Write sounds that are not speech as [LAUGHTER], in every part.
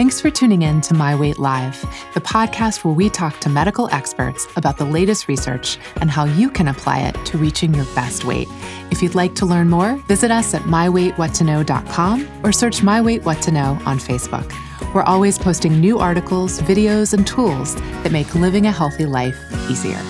Thanks for tuning in to My Weight Live, the podcast where we talk to medical experts about the latest research and how you can apply it to reaching your best weight. If you'd like to learn more, visit us at myweightwhattoknow.com or search My Weight What to Know on Facebook. We're always posting new articles, videos, and tools that make living a healthy life easier.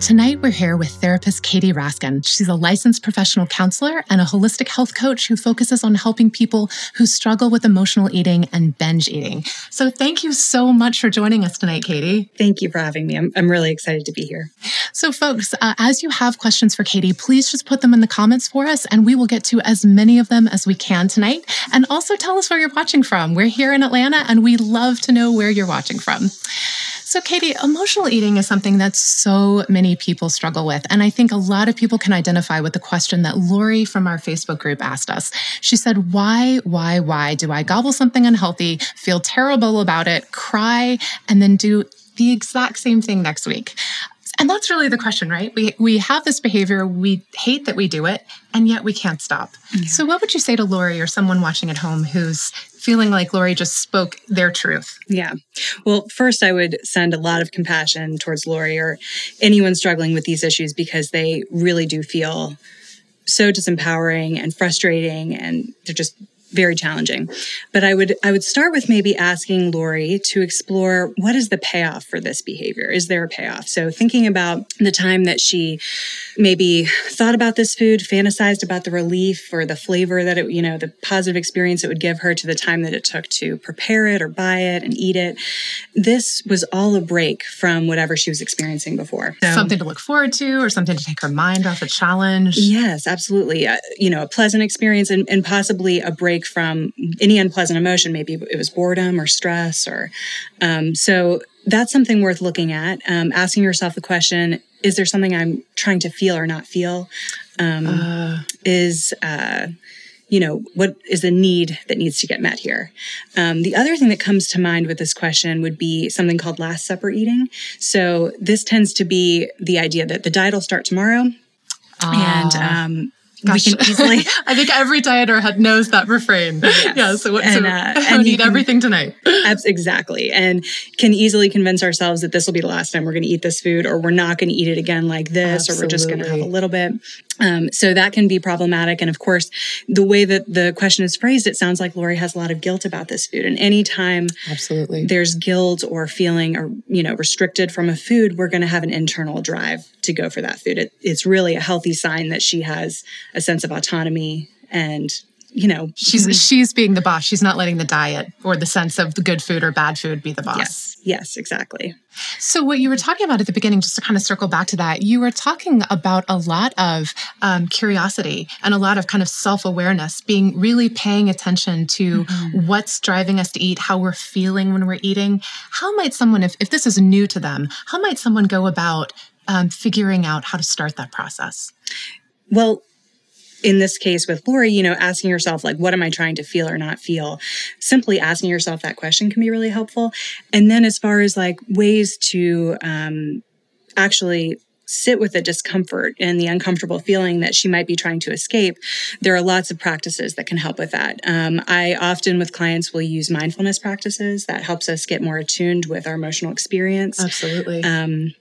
Tonight, we're here with therapist Katie Raskin. She's a licensed professional counselor and a holistic health coach who focuses on helping people who struggle with emotional eating and binge eating. So, thank you so much for joining us tonight, Katie. Thank you for having me. I'm, I'm really excited to be here. So, folks, uh, as you have questions for Katie, please just put them in the comments for us, and we will get to as many of them as we can tonight. And also tell us where you're watching from. We're here in Atlanta, and we love to know where you're watching from. So, Katie, emotional eating is something that so many people struggle with. And I think a lot of people can identify with the question that Lori from our Facebook group asked us. She said, Why, why, why do I gobble something unhealthy, feel terrible about it, cry, and then do the exact same thing next week? And that's really the question, right? We we have this behavior, we hate that we do it, and yet we can't stop. Yeah. So what would you say to Lori or someone watching at home who's feeling like Lori just spoke their truth? Yeah. Well, first I would send a lot of compassion towards Lori or anyone struggling with these issues because they really do feel so disempowering and frustrating and they're just very challenging. But I would I would start with maybe asking Lori to explore what is the payoff for this behavior? Is there a payoff? So thinking about the time that she maybe thought about this food, fantasized about the relief or the flavor that it, you know, the positive experience it would give her to the time that it took to prepare it or buy it and eat it. This was all a break from whatever she was experiencing before. So, something to look forward to or something to take her mind off a challenge. Yes, absolutely. Uh, you know, a pleasant experience and, and possibly a break from any unpleasant emotion. Maybe it was boredom or stress or um, so that's something worth looking at. Um, asking yourself the question is there something I'm trying to feel or not feel? Um, uh. Is, uh, you know, what is the need that needs to get met here? Um, the other thing that comes to mind with this question would be something called Last Supper eating. So this tends to be the idea that the diet will start tomorrow. And ah. um. We can easily. [LAUGHS] I think every dieter knows that refrain. [LAUGHS] Yes. Yeah. So, what, and, so uh, [LAUGHS] eat can, everything tonight. exactly, and can easily convince ourselves that this will be the last time we're going to eat this food, or we're not going to eat it again like this, Absolutely. or we're just going to have a little bit. Um, so that can be problematic. And of course, the way that the question is phrased, it sounds like Lori has a lot of guilt about this food. And anytime Absolutely. there's guilt or feeling or, you know, restricted from a food, we're going to have an internal drive to go for that food. It, it's really a healthy sign that she has a sense of autonomy and you know she's she's being the boss. She's not letting the diet or the sense of the good food or bad food be the boss. Yes. Yes exactly. So what you were talking about at the beginning just to kind of circle back to that you were talking about a lot of um, curiosity and a lot of kind of self-awareness being really paying attention to mm-hmm. what's driving us to eat how we're feeling when we're eating. How might someone if, if this is new to them how might someone go about um, figuring out how to start that process? Well in this case with Lori, you know, asking yourself, like, what am I trying to feel or not feel? Simply asking yourself that question can be really helpful. And then as far as like ways to um, actually sit with the discomfort and the uncomfortable feeling that she might be trying to escape, there are lots of practices that can help with that. Um, I often, with clients, will use mindfulness practices that helps us get more attuned with our emotional experience. Absolutely. Um,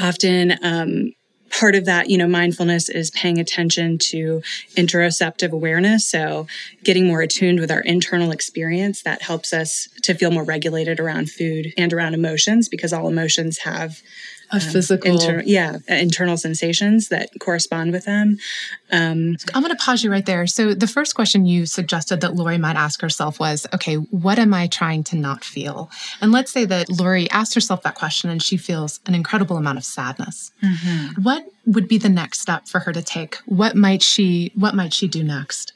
often, um, part of that, you know, mindfulness is paying attention to interoceptive awareness. So getting more attuned with our internal experience that helps us to feel more regulated around food and around emotions because all emotions have a um, physical inter- yeah internal sensations that correspond with them um, i'm going to pause you right there so the first question you suggested that lori might ask herself was okay what am i trying to not feel and let's say that lori asked herself that question and she feels an incredible amount of sadness mm-hmm. what would be the next step for her to take what might she what might she do next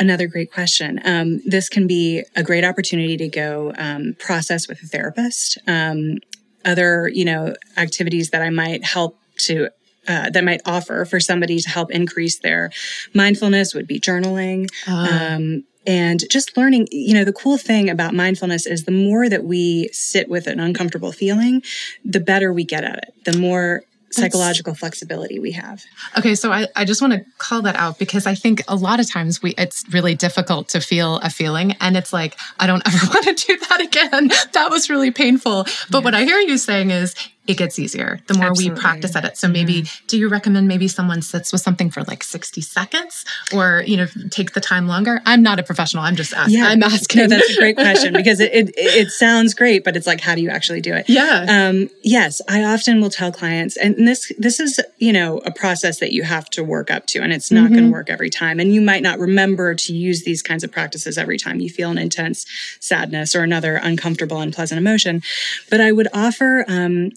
Another great question. Um, this can be a great opportunity to go um, process with a therapist. Um, other, you know, activities that I might help to uh, that might offer for somebody to help increase their mindfulness would be journaling. Uh. Um, and just learning, you know, the cool thing about mindfulness is the more that we sit with an uncomfortable feeling, the better we get at it. The more psychological flexibility we have. Okay, so I, I just want to call that out because I think a lot of times we it's really difficult to feel a feeling and it's like I don't [LAUGHS] ever want to do that again. That was really painful. But yeah. what I hear you saying is it gets easier the more Absolutely. we practice at it. So maybe mm-hmm. do you recommend maybe someone sits with something for like 60 seconds or you know take the time longer? I'm not a professional. I'm just asking. Yeah. I'm asking. No, that's a great question because it, it, it sounds great, but it's like how do you actually do it? Yeah. Um, yes, I often will tell clients, and this this is you know a process that you have to work up to, and it's not mm-hmm. going to work every time, and you might not remember to use these kinds of practices every time you feel an intense sadness or another uncomfortable, unpleasant emotion. But I would offer um,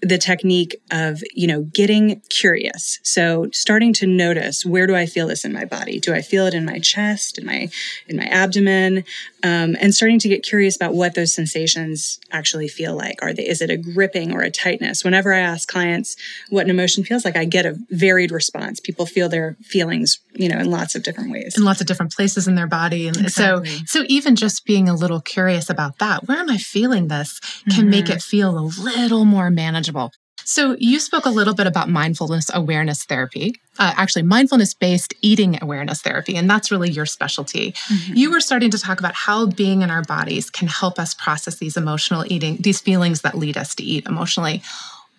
the technique of, you know, getting curious. So starting to notice where do I feel this in my body? Do I feel it in my chest, in my in my abdomen? Um, and starting to get curious about what those sensations actually feel like. Are they is it a gripping or a tightness? Whenever I ask clients what an emotion feels like, I get a varied response. People feel their feelings, you know, in lots of different ways. In lots of different places in their body. And exactly. so so even just being a little curious about that, where am I feeling this can mm-hmm. make it feel a little more manageable So, you spoke a little bit about mindfulness awareness therapy, uh, actually, mindfulness based eating awareness therapy, and that's really your specialty. Mm-hmm. You were starting to talk about how being in our bodies can help us process these emotional eating, these feelings that lead us to eat emotionally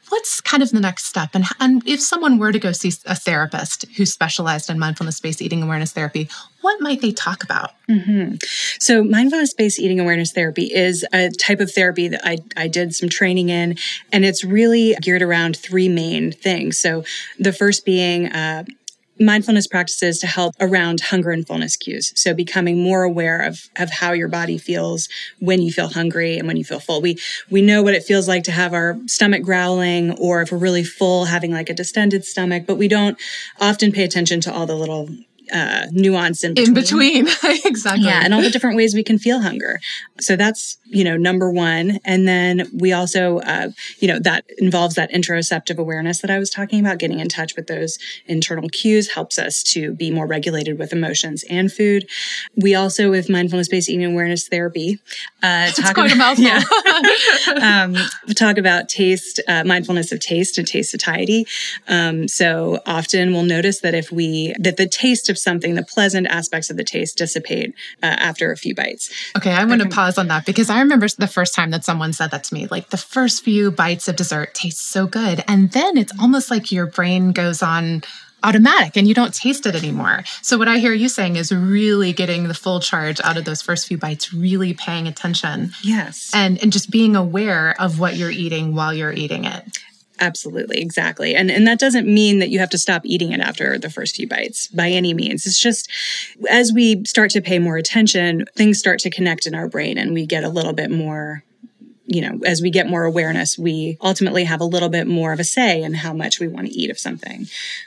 what's kind of the next step? And, and if someone were to go see a therapist who specialized in mindfulness based eating awareness therapy, what might they talk about? Mm-hmm. So, mindfulness based eating awareness therapy is a type of therapy that I, I did some training in, and it's really geared around three main things. So, the first being uh, mindfulness practices to help around hunger and fullness cues. So becoming more aware of, of how your body feels when you feel hungry and when you feel full. We we know what it feels like to have our stomach growling or if we're really full having like a distended stomach, but we don't often pay attention to all the little uh, nuance in between. In between, [LAUGHS] exactly. Yeah, and all the different ways we can feel hunger. So that's you know number one, and then we also uh, you know that involves that interoceptive awareness that I was talking about. Getting in touch with those internal cues helps us to be more regulated with emotions and food. We also, with mindfulness-based eating awareness therapy, uh, [LAUGHS] talk quite about, a mouthful. Yeah, [LAUGHS] um, talk about taste, uh, mindfulness of taste, and taste satiety. Um, so often we'll notice that if we that the taste of something, the pleasant aspects of the taste dissipate uh, after a few bites. Okay, I'm going to pause on that because I remember the first time that someone said that to me. Like the first few bites of dessert taste so good. And then it's almost like your brain goes on automatic and you don't taste it anymore. So what I hear you saying is really getting the full charge out of those first few bites, really paying attention. Yes. And and just being aware of what you're eating while you're eating it. Absolutely, exactly. And and that doesn't mean that you have to stop eating it after the first few bites by any means. It's just as we start to pay more attention, things start to connect in our brain and we get a little bit more you know, as we get more awareness, we ultimately have a little bit more of a say in how much we want to eat of something.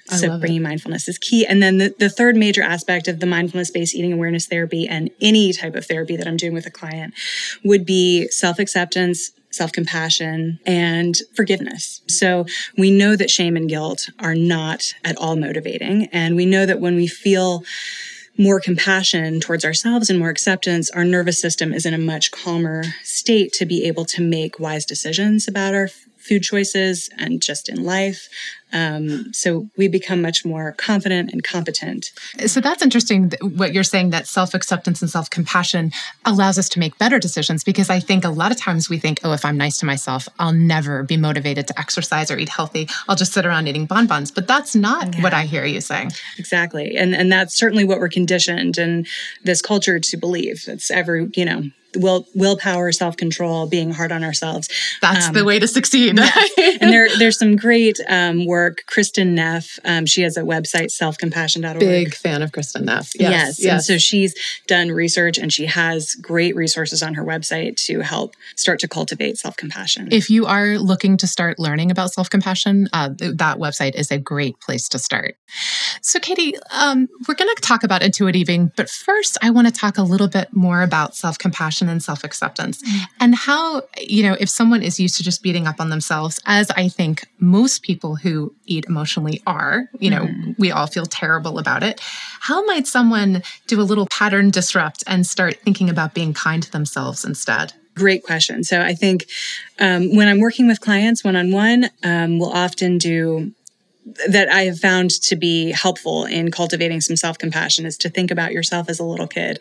I so bringing it. mindfulness is key. And then the, the third major aspect of the mindfulness based eating awareness therapy and any type of therapy that I'm doing with a client would be self acceptance, self compassion, and forgiveness. So we know that shame and guilt are not at all motivating. And we know that when we feel more compassion towards ourselves and more acceptance, our nervous system is in a much calmer state to be able to make wise decisions about our food choices and just in life. Um, so we become much more confident and competent. So that's interesting what you're saying that self acceptance and self compassion allows us to make better decisions because I think a lot of times we think, oh, if I'm nice to myself, I'll never be motivated to exercise or eat healthy. I'll just sit around eating bonbons. But that's not yeah. what I hear you saying. Exactly. And, and that's certainly what we're conditioned in this culture to believe. It's every, you know, will willpower, self control, being hard on ourselves. That's um, the way to succeed. yes. [LAUGHS] And there, there's some great um, work. Kristin Neff, um, she has a website, selfcompassion.org. Big fan of Kristin Neff. Yes, yes. yes. And so she's done research and she has great resources on her website to help start to cultivate self compassion. If you are looking to start learning about self compassion, uh, that website is a great place to start. So, Katie, um, we're going to talk about intuitive eating, but first, I want to talk a little bit more about self compassion compassion and self acceptance. And how, you know, if someone is used to just beating up on themselves, as I think most people who eat emotionally are, you know, mm-hmm. we all feel terrible about it. How might someone do a little pattern disrupt and start thinking about being kind to themselves instead? Great question. So I think um, when I'm working with clients one on one, we'll often do that I have found to be helpful in cultivating some self compassion is to think about yourself as a little kid.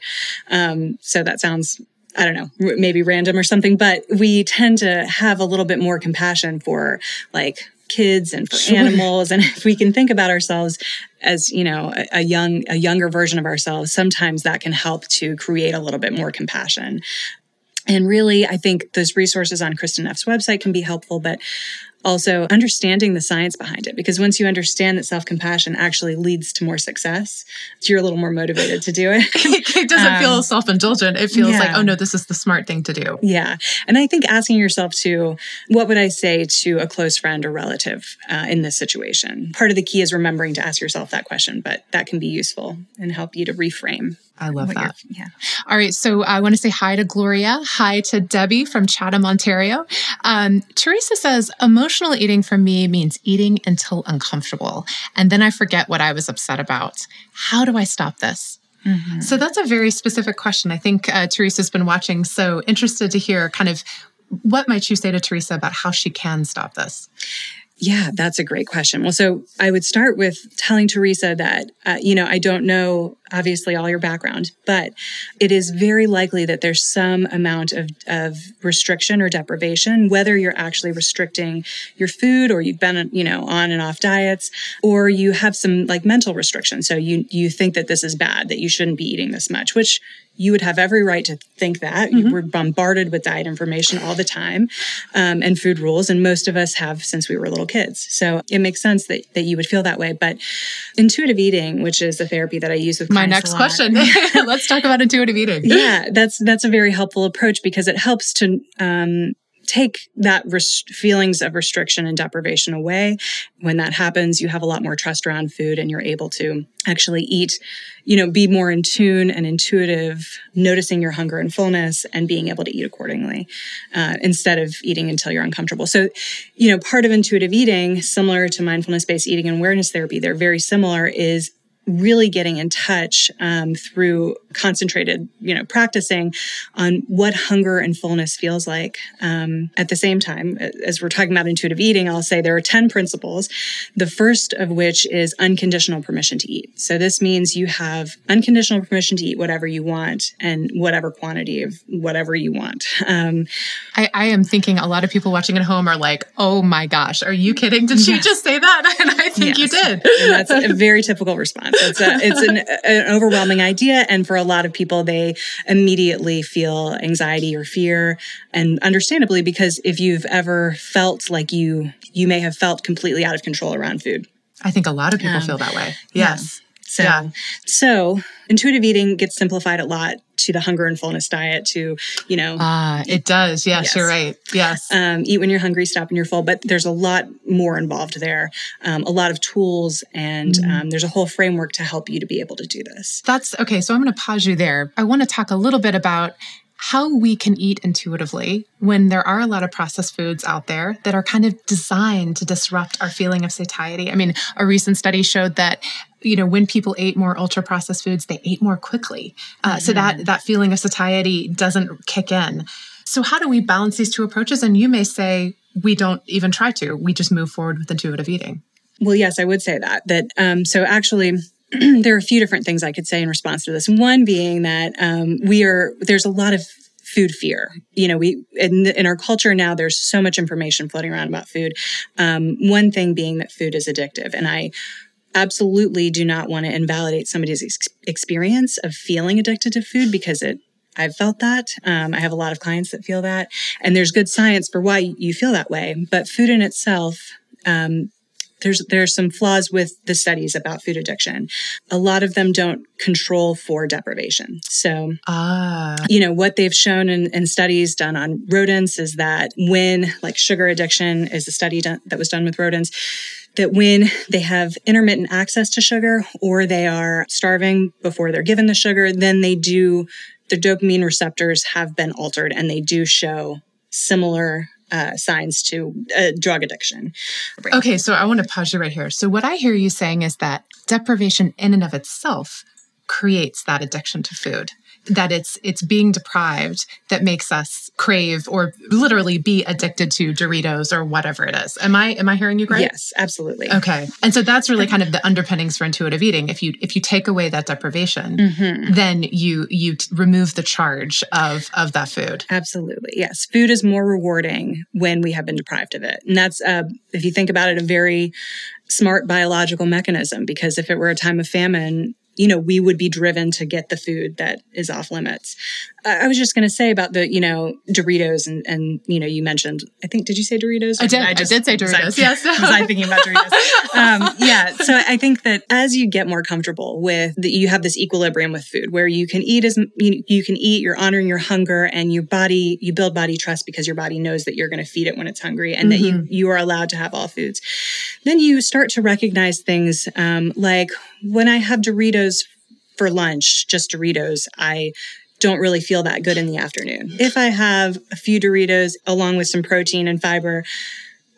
Um, so that sounds I don't know, maybe random or something, but we tend to have a little bit more compassion for like kids and for sure. animals. And [LAUGHS] if we can think about ourselves as, you know, a, a, young, a younger version of ourselves, sometimes that can help to create a little bit more compassion. And really, I think those resources on Kristin Neff's website can be helpful, but also understanding the science behind it because once you understand that self-compassion actually leads to more success you're a little more motivated to do it. [LAUGHS] It doesn't um, feel self-indulgent. It feels yeah. like oh no this is the smart thing to do. Yeah. And i think asking yourself to what would i say to a close friend or relative uh, in this situation? Part of the key is remembering to ask yourself that question but that can be useful and help you to reframe I love that. Yeah. All right. So I want to say hi to Gloria. Hi to Debbie from Chatham, Ontario. Um, Teresa says, emotional eating for me means eating until uncomfortable. And then I forget what I was upset about. How do I stop this? Mm-hmm. So that's a very specific question. I think uh, Teresa's been watching, so interested to hear kind of what might you say to Teresa about how she can stop this? Yeah, that's a great question. Well, so I would start with telling Teresa that, uh, you know, I don't know obviously all your background, but it is very likely that there's some amount of, of restriction or deprivation, whether you're actually restricting your food or you've been, you know, on and off diets, or you have some like mental restriction. So you, you think that this is bad, that you shouldn't be eating this much, which you would have every right to think that. Mm-hmm. We're bombarded with diet information all the time um, and food rules, and most of us have since we were little kids. So it makes sense that, that you would feel that way. But intuitive eating, which is a therapy that I use with my next question, [LAUGHS] [LAUGHS] let's talk about intuitive eating. Yeah, that's that's a very helpful approach because it helps to um, take that res- feelings of restriction and deprivation away. When that happens, you have a lot more trust around food and you're able to actually eat, you know, be more in tune and intuitive, noticing your hunger and fullness and being able to eat accordingly uh, instead of eating until you're uncomfortable. So, you know, part of intuitive eating, similar to mindfulness based eating and awareness therapy, they're very similar, is really getting in touch um, through concentrated, you know, practicing on what hunger and fullness feels like. Um, at the same time, as we're talking about intuitive eating, I'll say there are 10 principles. The first of which is unconditional permission to eat. So this means you have unconditional permission to eat whatever you want and whatever quantity of whatever you want. Um, I, I, am thinking a lot of people watching at home are like, oh my gosh, are you kidding? Did she yes. just say that? [LAUGHS] And I think yes. you did. And that's a very typical response. It's, a, it's an, an overwhelming idea. And for a lot of people, they immediately feel anxiety or fear. And understandably, because if you've ever felt like you, you may have felt completely out of control around food. I think a lot of people um, feel that way. Yes. Yeah. So, yeah. so intuitive eating gets simplified a lot to the hunger and fullness diet to, you know. Ah, it does. Yes, yes. you're right. Yes. Um, eat when you're hungry, stop when you're full. But there's a lot more involved there, um, a lot of tools, and mm um, there's a whole framework to help you to be able to do this. That's okay. So I'm going to pause you there. I want to talk a little bit about how we can eat intuitively when there are a lot of processed foods out there that are kind of designed to disrupt our feeling of satiety. I mean, a recent study showed that you know when people ate more ultra processed foods they ate more quickly uh, mm-hmm. so that mm-hmm. that feeling of satiety doesn't kick in so how do we balance these two approaches and you may say we don't even try to we just move forward with intuitive eating well yes i would say that that um, so actually [CLEARS THROAT] there are a few different things I could say in response to this. One being that um, we are there's a lot of food fear. You know, we in, in, our culture now, there's so much information floating around about food. Um, one thing being that food is addictive, and I absolutely do not want to invalidate somebody's ex- experience of feeling addicted to food because it I've felt that. Um, I have a lot of clients that feel that, and there's good science for why you feel that way. But food in itself um, there's there's some flaws with the studies about food addiction. A lot of them don't control for deprivation. So, ah. you know, what they've shown in, in studies done on rodents is that when, like sugar addiction is a study done, that was done with rodents, that when they have intermittent access to sugar or they are starving before they're given the sugar, then they do, their dopamine receptors have been altered and they do show similar uh, signs to uh, drug addiction. Okay, so I want to pause you right here. So, what I hear you saying is that deprivation in and of itself creates that addiction to food. That it's it's being deprived that makes us crave or literally be addicted to Doritos or whatever it is. Am I am I hearing you right? Yes, absolutely. Okay. And so that's really kind of the underpinnings for intuitive eating. If you if you take away that deprivation, mm-hmm. then you you remove the charge of of that food. Absolutely. Yes. Food is more rewarding when we have been deprived of it. And that's uh, if you think about it a very smart biological mechanism because if it were a time of famine you know, we would be driven to get the food that is off limits. I was just going to say about the, you know, Doritos and, and, you know, you mentioned, I think, did you say Doritos? I did. I, just, I did say Doritos. Was I, yes. [LAUGHS] was I thinking about Doritos? [LAUGHS] um, yeah. So I think that as you get more comfortable with that, you have this equilibrium with food where you can eat as you, you can eat, you're honoring your hunger and your body, you build body trust because your body knows that you're going to feed it when it's hungry and mm-hmm. that you, mm-hmm. you are allowed to have all foods. Then you start to recognize things um, like when I have Doritos for lunch, just Doritos, I don't really feel that good in the afternoon. If I have a few Doritos along with some protein and fiber,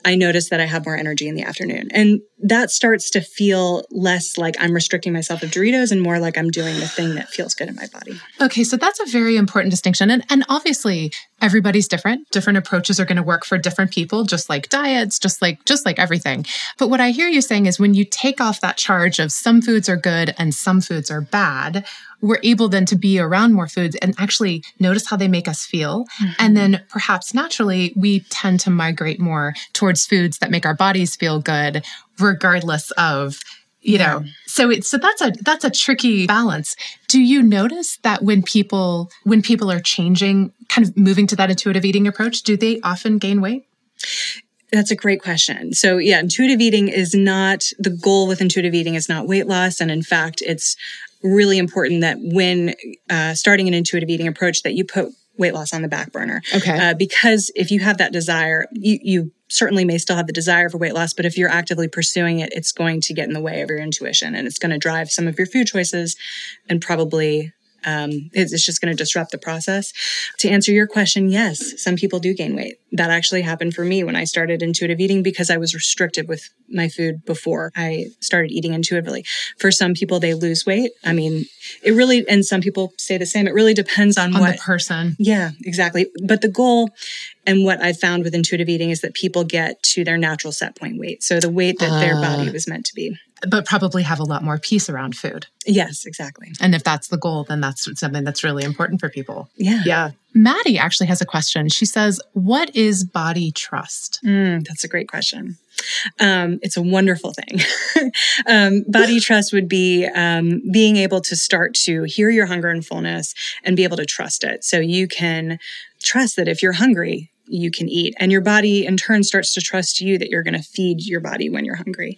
I notice that I have more energy in the afternoon. And that starts to feel less like I'm restricting myself of Doritos and more like I'm doing the thing that feels good in my body. Okay, so that's a very important distinction. And, and obviously everybody's different. Different approaches are going to work for different people, just like diets, just like just like everything. But what I hear you saying is when you take off that charge of some foods are good and some foods are bad, we're able then to be around more foods and actually notice how they make us feel. Mm-hmm. And then perhaps naturally, we tend to migrate more towards foods that make our bodies feel good, regardless of you yeah. know so it's so that's a that's a tricky balance do you notice that when people when people are changing kind of moving to that intuitive eating approach do they often gain weight that's a great question. So, yeah, intuitive eating is not the goal with intuitive eating is not weight loss. And in fact, it's really important that when uh, starting an intuitive eating approach that you put weight loss on the back burner. Okay. Uh, because if you have that desire, you, you certainly may still have the desire for weight loss, but if you're actively pursuing it, it's going to get in the way of your intuition and it's going to drive some of your food choices and probably um, it's, it's just going to disrupt the process. To answer your question, yes, some people do gain weight. That actually happened for me when I started intuitive eating because I was restricted with my food before I started eating intuitively. For some people, they lose weight. I mean, it really, and some people say the same. It really depends on, on what the person. Yeah, exactly. But the goal and what I've found with intuitive eating is that people get to their natural set point weight. So the weight that uh, their body was meant to be but probably have a lot more peace around food. Yes, exactly. And if that's the goal, then that's something that's really important for people. Yeah. Yeah. Maddie actually has a question. She says, What is body trust? Mm, that's a great question. Um, it's a wonderful thing. [LAUGHS] um, body trust would be um, being able to start to hear your hunger and fullness and be able to trust it. So you can trust that if you're hungry, you can eat. And your body in turn starts to trust you that you're going to feed your body when you're hungry.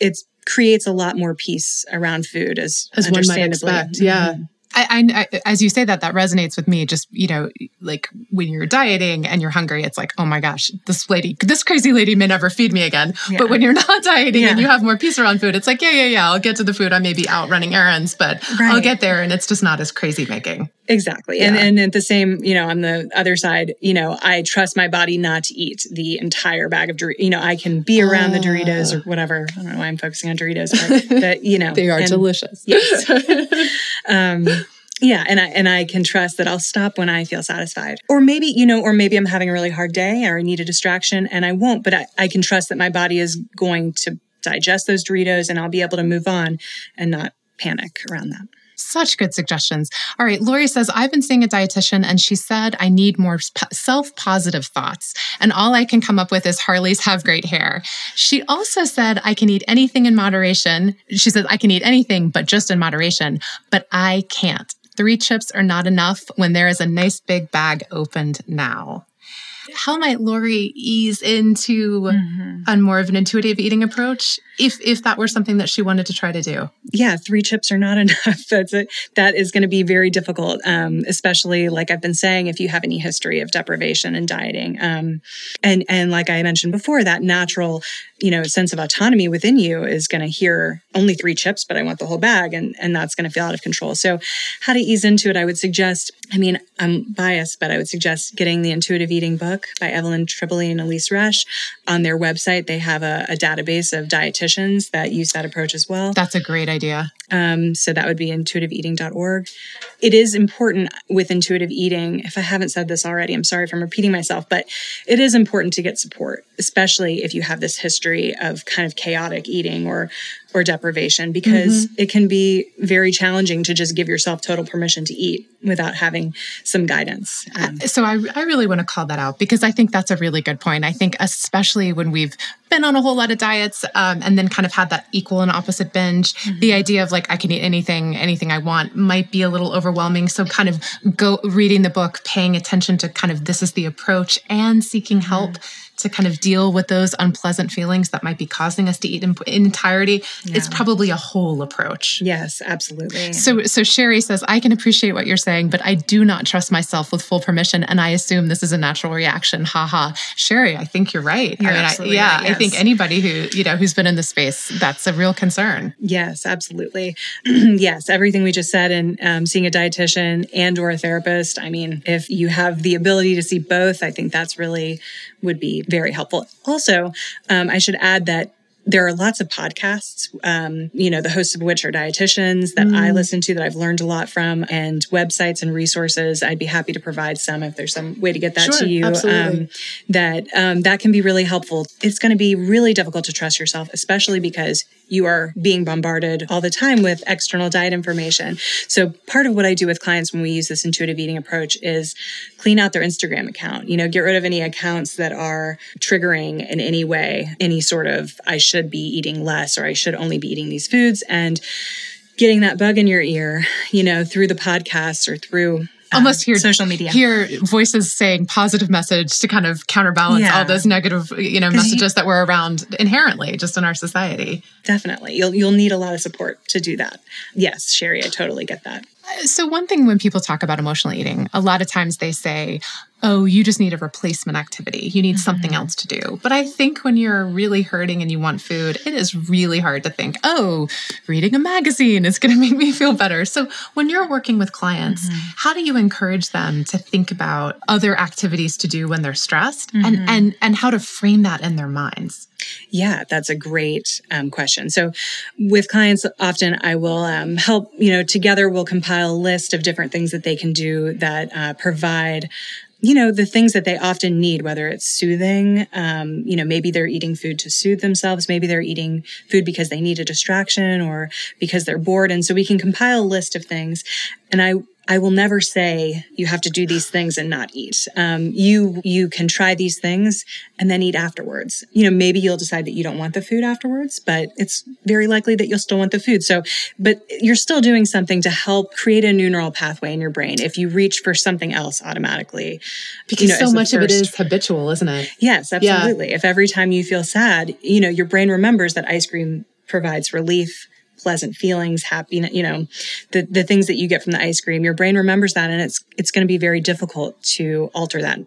It's creates a lot more peace around food as, as one might expect. Yeah. Mm-hmm. I, I, as you say that, that resonates with me. Just you know, like when you're dieting and you're hungry, it's like, oh my gosh, this lady, this crazy lady may never feed me again. Yeah. But when you're [LAUGHS] not dieting yeah. and you have more peace around food, it's like, yeah, yeah, yeah, I'll get to the food. I may be out running errands, but right. I'll get there, and it's just not as crazy making. Exactly. Yeah. And and at the same, you know, on the other side, you know, I trust my body not to eat the entire bag of Doritos. You know, I can be around uh, the Doritos or whatever. I don't know why I'm focusing on Doritos, but that, you know. [LAUGHS] they are and, delicious. Yes. [LAUGHS] um, yeah, and I and I can trust that I'll stop when I feel satisfied. Or maybe, you know, or maybe I'm having a really hard day or I need a distraction and I won't, but I, I can trust that my body is going to digest those Doritos and I'll be able to move on and not panic around that. Such good suggestions. All right. Lori says, I've been seeing a dietitian and she said I need more self positive thoughts. And all I can come up with is Harley's have great hair. She also said I can eat anything in moderation. She says I can eat anything, but just in moderation, but I can't. Three chips are not enough when there is a nice big bag opened now how might Lori ease into mm-hmm. on more of an intuitive eating approach if if that were something that she wanted to try to do? Yeah, three chips are not [LAUGHS] enough. That's it. That is going to be very difficult, um, especially like I've been saying, if you have any history of deprivation and dieting, um, and and like I mentioned before, that natural you know sense of autonomy within you is going to hear only three chips, but I want the whole bag, and and that's going to feel out of control. So, how to ease into it? I would suggest. I mean, I'm biased, but I would suggest getting the intuitive eating book by Evelyn Tribole and Elyse Resch On their website, they have a, a, database of dietitians that use that approach as well. That's a great idea. Um, so that would be intuitiveeating.org. It is important with intuitive eating. If I haven't said this already, I'm sorry if I'm repeating myself, but it is important to get support, especially if you have this history of kind of chaotic eating or or deprivation because mm-hmm. it can be very challenging to just give yourself total permission to eat without having some guidance. Um, so I, I really want to call that out because I think that's a really good point. I think especially when we've been on a whole lot of diets um, and then kind of had that equal and opposite binge, mm-hmm. the idea of like I can eat anything, anything I want might be a little overwhelming. So kind of go reading the book, paying attention to kind of this is the approach and seeking help. Mm-hmm to kind of deal with those unpleasant feelings that might be causing us to eat in, in entirety yeah. it's probably a whole approach. Yes absolutely. So so sherry says i can appreciate what you're saying but i do not trust myself with full permission and i assume this is a natural reaction. Haha sherry i think you're right. You're I mean, I, yeah right, yes. i think anybody who you know who's been in the space that's a real concern. Yes absolutely. [CLEARS THROAT] Yes everything we just said and um, seeing a dietitian and or a therapist i mean if you have the ability to see both i think that's really would be very helpful. Also, um, I should add that there are lots of podcasts, um, you know, the hosts of which are dietitians that mm. I listen to that I've learned a lot from, and websites and resources. I'd be happy to provide some if there's some way to get that sure, to you. Um, that um, that can be really helpful. It's going to be really difficult to trust yourself, especially because you are being bombarded all the time with external diet information. So part of what I do with clients when we use this intuitive eating approach is clean out their Instagram account. You know, get rid of any accounts that are triggering in any way, any sort of I should be eating less or I should only be eating these foods and getting that bug in your ear, you know, through the podcast or through almost um, hear social media. hear voices saying positive message to kind of counterbalance yeah. all those negative you know messages you, that were around inherently just in our society. Definitely. You'll you'll need a lot of support to do that. Yes sherry i totally get that so one thing when people talk about emotional eating a lot of times they say oh, you just need a replacement activity. You need mm-hmm. something else to do. But I think when you're really hurting and you want food, it is really hard to think, oh, reading a magazine is going [LAUGHS] to make me feel better. So when you're working with clients, mm-hmm. how do you encourage them to think about other activities to do when they're stressed mm-hmm. and, and, and how to frame that in their minds? Yeah, that's a great um, question. So, with clients, often I will um, help, you know, together we'll compile a list of different things that they can do that uh, provide you know the things that they often need whether it's soothing um, you know maybe they're eating food to soothe themselves maybe they're eating food because they need a distraction or because they're bored and so we can compile a list of things and i I will never say you have to do these things and not eat. Um, you you can try these things and then eat afterwards. You know, maybe you'll decide that you don't want the food afterwards, but it's very likely that you'll still want the food. So, but you're still doing something to help create a new neural pathway in your brain. If you reach for something else automatically, because you know, so much first, of it is habitual, isn't it? Yes, absolutely. Yeah. If every time you feel sad, you know, your brain remembers that ice cream provides relief pleasant feelings, happiness, you know, the, the things that you get from the ice cream, your brain remembers that and it's it's going to be very difficult to alter that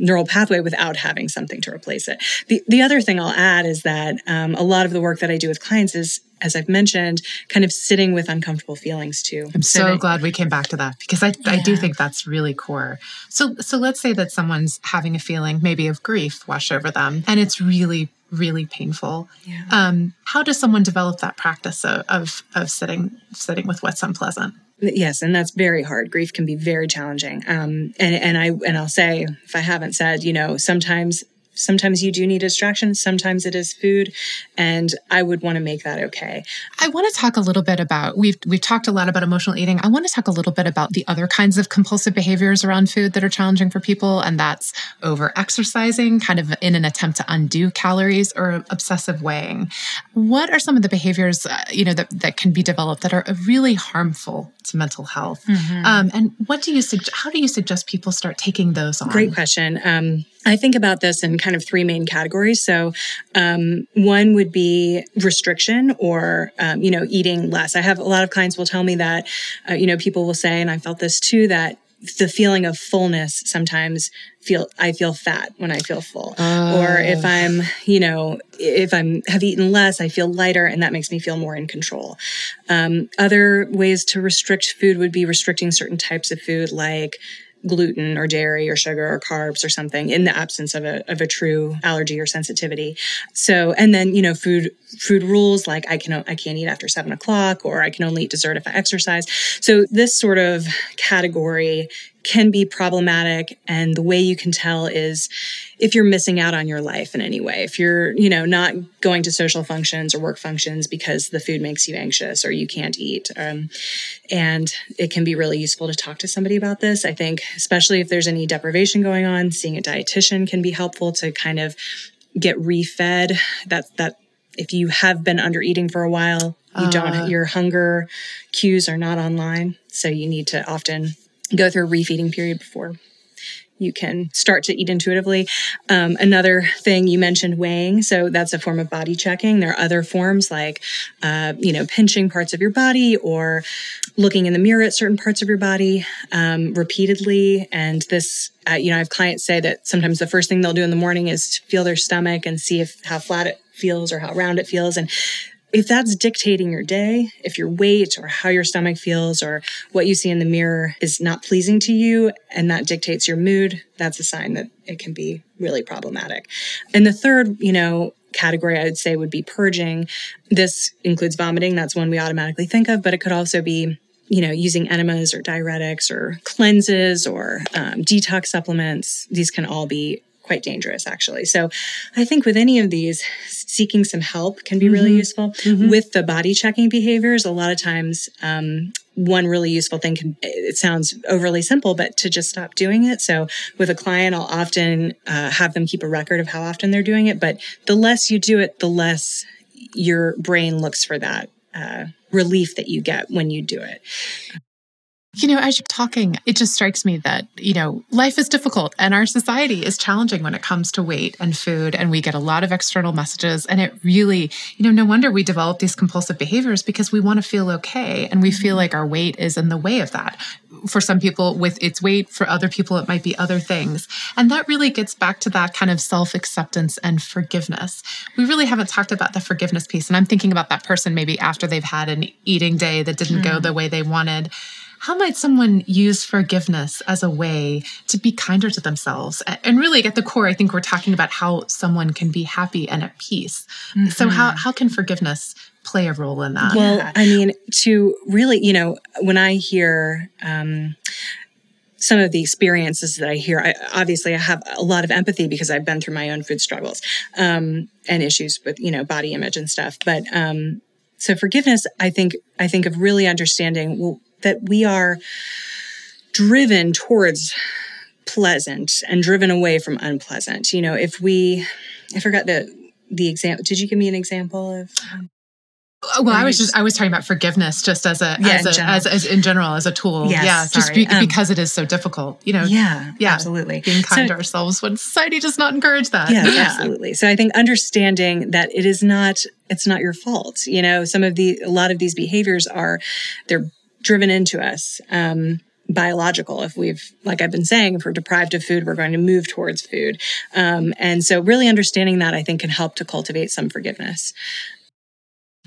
neural pathway without having something to replace it. The the other thing I'll add is that um, a lot of the work that I do with clients is as I've mentioned, kind of sitting with uncomfortable feelings too. I'm so glad we came back to that because I, yeah. I do think that's really core. So so let's say that someone's having a feeling maybe of grief wash over them and it's really really painful. Yeah. Um, how does someone develop that practice of, of, of sitting sitting with what's unpleasant? Yes, and that's very hard. Grief can be very challenging. Um, and and I and I'll say if I haven't said, you know, sometimes sometimes you do need distraction sometimes it is food and i would want to make that okay. I want to talk a little bit about we've we've talked a lot about emotional eating. I want to talk a little bit about the other kinds of compulsive behaviors around food that are challenging for people and that's over exercising kind of in an attempt to undo calories or obsessive weighing. What are some of the behaviors uh, you know that, that can be developed that are really harmful to mental health? Mm-hmm. um, and what do you suggest how do you suggest people start taking those on? Great question. Um, I think about this in kind of three main categories. So, um, one would be restriction or, um, you know, eating less. I have a lot of clients will tell me that, uh, you know, people will say, and I felt this too, that the feeling of fullness sometimes feel I feel fat when I feel full. Oh. Or if I'm, you know, if I'm have eaten less, I feel lighter and that makes me feel more in control. Um, other ways to restrict food would be restricting certain types of food like gluten or dairy or sugar or carbs or something in the absence of a, of a true allergy or sensitivity. So, and then, you know, food, food rules like I can, I can't eat after seven o'clock or I can only eat dessert if I exercise. So this sort of category can be problematic and the way you can tell is if you're missing out on your life in any way. If you're you know not going to social functions or work functions because the food makes you anxious or you can't eat um, and it can be really useful to talk to somebody about this. I think especially if there's any deprivation going on seeing a dietitian can be helpful to kind of get refed. That that if you have been under eating for a while you uh, don't your hunger cues are not online so you need to often go through a refeeding period before you can start to eat intuitively. Um, another thing you mentioned weighing, so that's a form of body checking. There are other forms like, uh, you know, pinching parts of your body or looking in the mirror at certain parts of your body um, repeatedly. And this, uh, you know, I have clients say that sometimes the first thing they'll do in the morning is feel their stomach and see if how flat it feels or how round it feels. And if that's dictating your day, if your weight or how your stomach feels or what you see in the mirror is not pleasing to you and that dictates your mood, that's a sign that it can be really problematic. And the third, you know, category I would say would be purging. This includes vomiting, that's one we automatically think of, but it could also be you know, using enemas or diuretics or cleanses or um, detox supplements. These can all be quite dangerous actually. So I think with any of these, seeking some help can be really mm-hmm. useful. Mm-hmm. With the body checking behaviors, a lot of times, um, one really useful thing can, it sounds overly simple, but to just stop doing it. So with a client, I'll often uh, have them keep a record of how often they're doing it. But the less you do it, the less your brain looks for that uh, relief that you get when you do it. You know, as you're talking, it just strikes me that, you know, life is difficult and our society is challenging when it comes to weight and food. And we get a lot of external messages. And it really, you know, no wonder we develop these compulsive behaviors because we want to feel okay. And we feel mm-hmm. like our weight is in the way of that. For some people, with its weight, for other people, it might be other things. And that really gets back to that kind of self acceptance and forgiveness. We really haven't talked about the forgiveness piece. And I'm thinking about that person maybe after they've had an eating day that didn't mm. go the way they wanted how might someone use forgiveness as a way to be kinder to themselves? And really, at the core, I think we're talking about how someone can be happy and at peace. Mm-hmm. So, how, how can forgiveness play a role in that? Well, I mean, to really, you know, when I hear, um, some of the experiences that I hear, I, obviously I have a lot of empathy because I've been through my own food struggles um, and issues with you know body image and stuff. But um, so forgiveness, I think I think of really understanding well, that we are driven towards pleasant and driven away from unpleasant. You know, if we, I forgot the the example. Did you give me an example of? Um, uh, well, I was just I was talking about forgiveness just as a, yeah, as, a as, as, in general as a tool. Yes, yeah, just be, um, because it is so difficult. You know. Yeah. Yeah. Absolutely. Being kind so, to ourselves when society does not encourage that. Yeah, yeah, absolutely. So I think understanding that it is not it's not your fault. You know, some of the a lot of these behaviors are they're driven into us. Um, biological. If we've, like I've been saying, if we're deprived of food, we're going to move towards food. Um, and so, really understanding that, I think, can help to cultivate some forgiveness.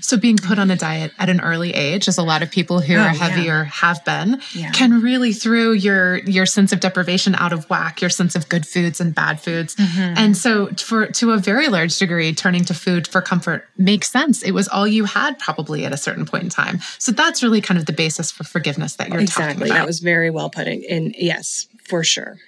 So being put on a diet at an early age, as a lot of people who oh, are heavier yeah. have been, yeah. can really throw your your sense of deprivation out of whack, your sense of good foods and bad foods. Mm-hmm. And so for to a very large degree, turning to food for comfort makes sense. It was all you had probably at a certain point in time. So that's really kind of the basis for forgiveness that you're exactly. talking about. That was very well put in, in yes, for sure.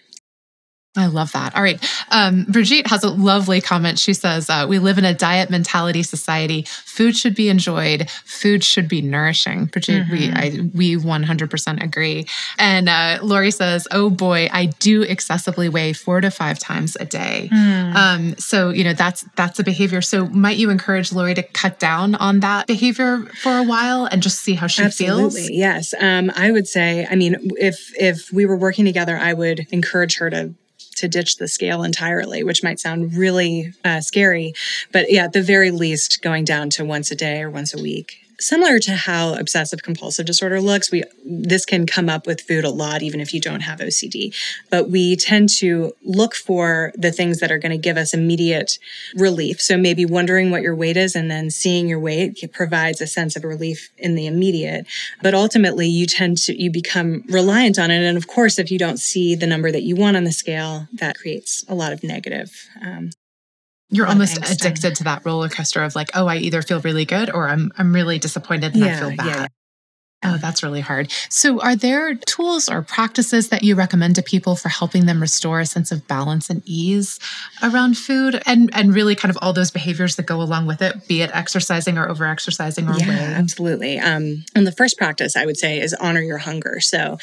I love that. All right. Um, Brigitte has a lovely comment. She says, uh, We live in a diet mentality society. Food should be enjoyed. Food should be nourishing. Brigitte, mm-hmm. we, I, we 100% agree. And uh, Lori says, Oh boy, I do excessively weigh four to five times a day. Mm. Um, so, you know, that's that's a behavior. So, might you encourage Lori to cut down on that behavior for a while and just see how she Absolutely. feels? Yes. Um, I would say, I mean, if if we were working together, I would encourage her to to ditch the scale entirely, which might sound really uh, scary. But yeah, at the very least, going down to once a day or once a week similar to how obsessive compulsive disorder looks we this can come up with food a lot even if you don't have ocd but we tend to look for the things that are going to give us immediate relief. So maybe wondering what your weight is and then seeing your weight provides a sense of relief in the immediate. But ultimately you tend to you become reliant on it. And of course if you don't see the number that you want on the scale that creates a lot of negative um, you're almost addicted to that roller coaster of like, oh, I either feel really good or I'm I'm really disappointed and yeah, I feel bad. Yeah, Oh, that's really hard. So, are there tools or practices that you recommend to people for helping them restore a sense of balance and ease around food and, and really kind of all those behaviors that go along with it, be it exercising or over exercising or yeah, weight? Absolutely. Um, and the first practice I would say is honor your hunger. So,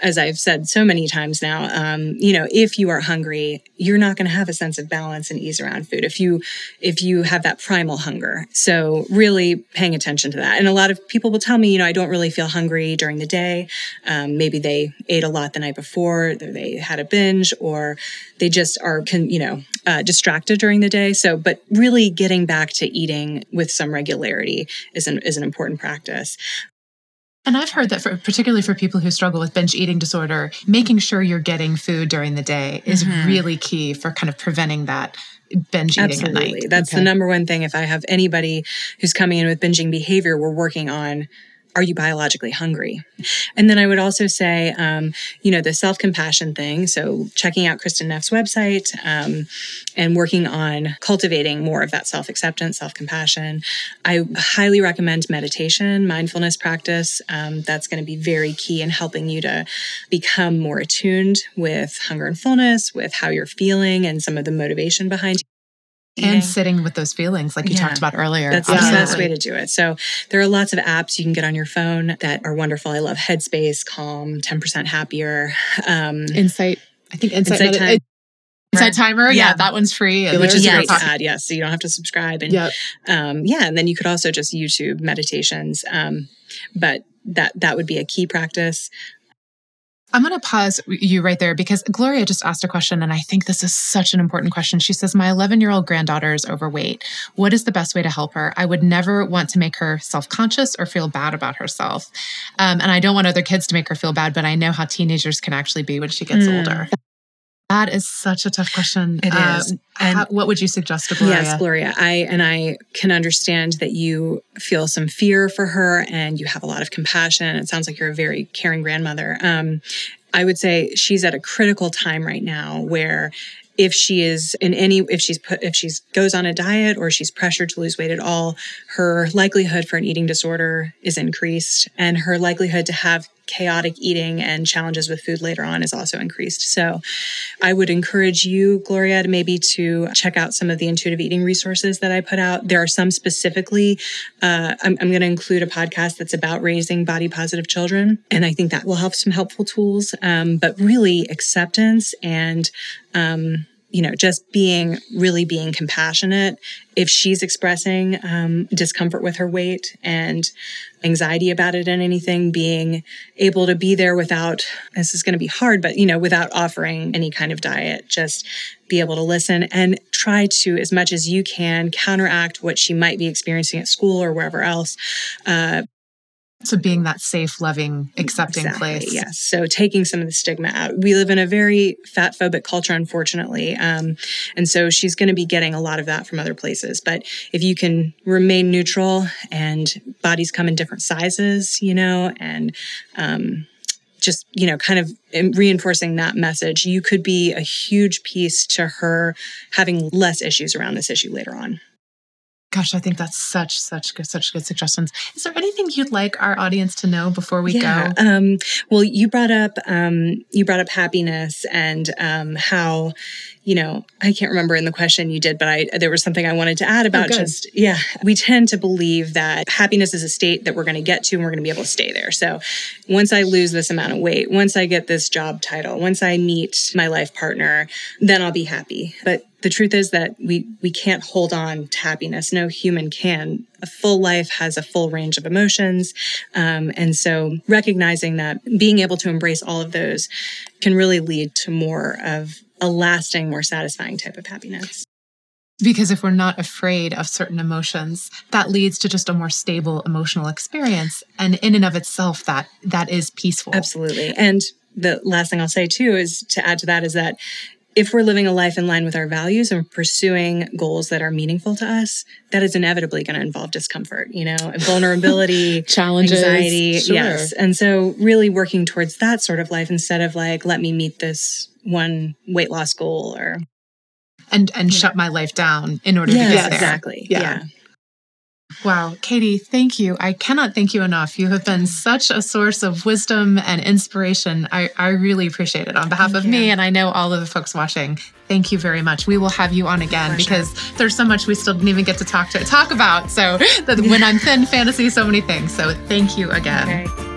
as I've said so many times now, um, you know, if you are hungry, you're not going to have a sense of balance and ease around food if you if you have that primal hunger. So, really paying attention to that. And a lot of people will tell me, you know, I don't really feel feel hungry during the day. Um, maybe they ate a lot the night before, they had a binge, or they just are, con- you know, uh, distracted during the day. So, but really getting back to eating with some regularity is an, is an important practice. And I've heard that for particularly for people who struggle with binge eating disorder, making sure you're getting food during the day is mm-hmm. really key for kind of preventing that binge eating Absolutely. at night. That's okay. the number one thing. If I have anybody who's coming in with binging behavior, we're working on are you biologically hungry? And then I would also say, um, you know, the self compassion thing. So checking out Kristin Neff's website um, and working on cultivating more of that self acceptance, self compassion. I highly recommend meditation, mindfulness practice. Um, that's going to be very key in helping you to become more attuned with hunger and fullness, with how you're feeling, and some of the motivation behind and sitting with those feelings like you yeah. talked about earlier that's the best way to do it so there are lots of apps you can get on your phone that are wonderful i love headspace calm 10% happier um, insight i think insight, insight time. Insight timer, yeah. yeah. that one's free, which is great to add. Yes, so you don't have to subscribe, and yep. um, yeah, and then you could also just YouTube meditations. Um, but that that would be a key practice. I'm going to pause you right there because Gloria just asked a question, and I think this is such an important question. She says, My 11 year old granddaughter is overweight. What is the best way to help her? I would never want to make her self conscious or feel bad about herself. Um, and I don't want other kids to make her feel bad, but I know how teenagers can actually be when she gets mm. older. That is such a tough question. It is. How, what would you suggest to Gloria? Yes, Gloria. I and I can understand that you feel some fear for her, and you have a lot of compassion. It sounds like you're a very caring grandmother. Um, I would say she's at a critical time right now where if she is in any if she's put if she's goes on a diet or she's pressured to lose weight at all her likelihood for an eating disorder is increased and her likelihood to have chaotic eating and challenges with food later on is also increased. So i would encourage you gloria to maybe to check out some of the intuitive eating resources that i put out. There are some specifically uh, i'm, I'm going to include a podcast that's about raising body positive children and i think that will help some helpful tools. Um, but really acceptance and um, you know, just being really being compassionate. If she's expressing um, discomfort with her weight and anxiety about it and anything, being able to be there without, this is going to be hard, but, you know, without offering any kind of diet, just be able to listen and try to, as much as you can, counteract what she might be experiencing at school or wherever else. Uh, so being that safe, loving, accepting exactly, place. Yes. So taking some of the stigma out. We live in a very fat phobic culture, unfortunately. Um, and so she's going to be getting a lot of that from other places. But if you can remain neutral and bodies come in different sizes, you know, and, um, just you know kind of reinforcing that message you could be a huge piece to her having less issues around this issue later on Gosh, I think that's such such good such good suggestions. Is there anything you'd like our audience to know before we yeah, go? Um, well, you brought up um, you brought up happiness and um, how you know, I can't remember in the question you did, but I there was something I wanted to add about oh, just yeah, we tend to believe that happiness is a state that we're going to get to and we're going to be able to stay there. So, once I lose this amount of weight, once I get this job title, once I meet my life partner, then I'll be happy. But the truth is that we we can't hold on to happiness. No human can. A full life has a full range of emotions, um, and so recognizing that being able to embrace all of those can really lead to more of a lasting, more satisfying type of happiness. Because if we're not afraid of certain emotions, that leads to just a more stable emotional experience. And in and of itself, that that is peaceful. Absolutely. And the last thing I'll say too is to add to that is that if we're living a life in line with our values and pursuing goals that are meaningful to us, that is inevitably going to involve discomfort, you know, vulnerability, [LAUGHS] challenges, anxiety. Sure. Yes. And so really working towards that sort of life instead of like, let me meet this one weight loss goal or and and shut know. my life down in order to get there. Exactly. yeah. yeah. Wow, Katie, thank you. I cannot thank you enough. You have been mm. such a source of wisdom and inspiration. I, I really appreciate it on behalf thank of you. me and I know all of the folks watching. Thank you very much. We will have you on again For because sure. there's so much we still didn't even get to talk to talk about. So that when I'm thin [LAUGHS] fantasy, so many things. So thank you again. Okay.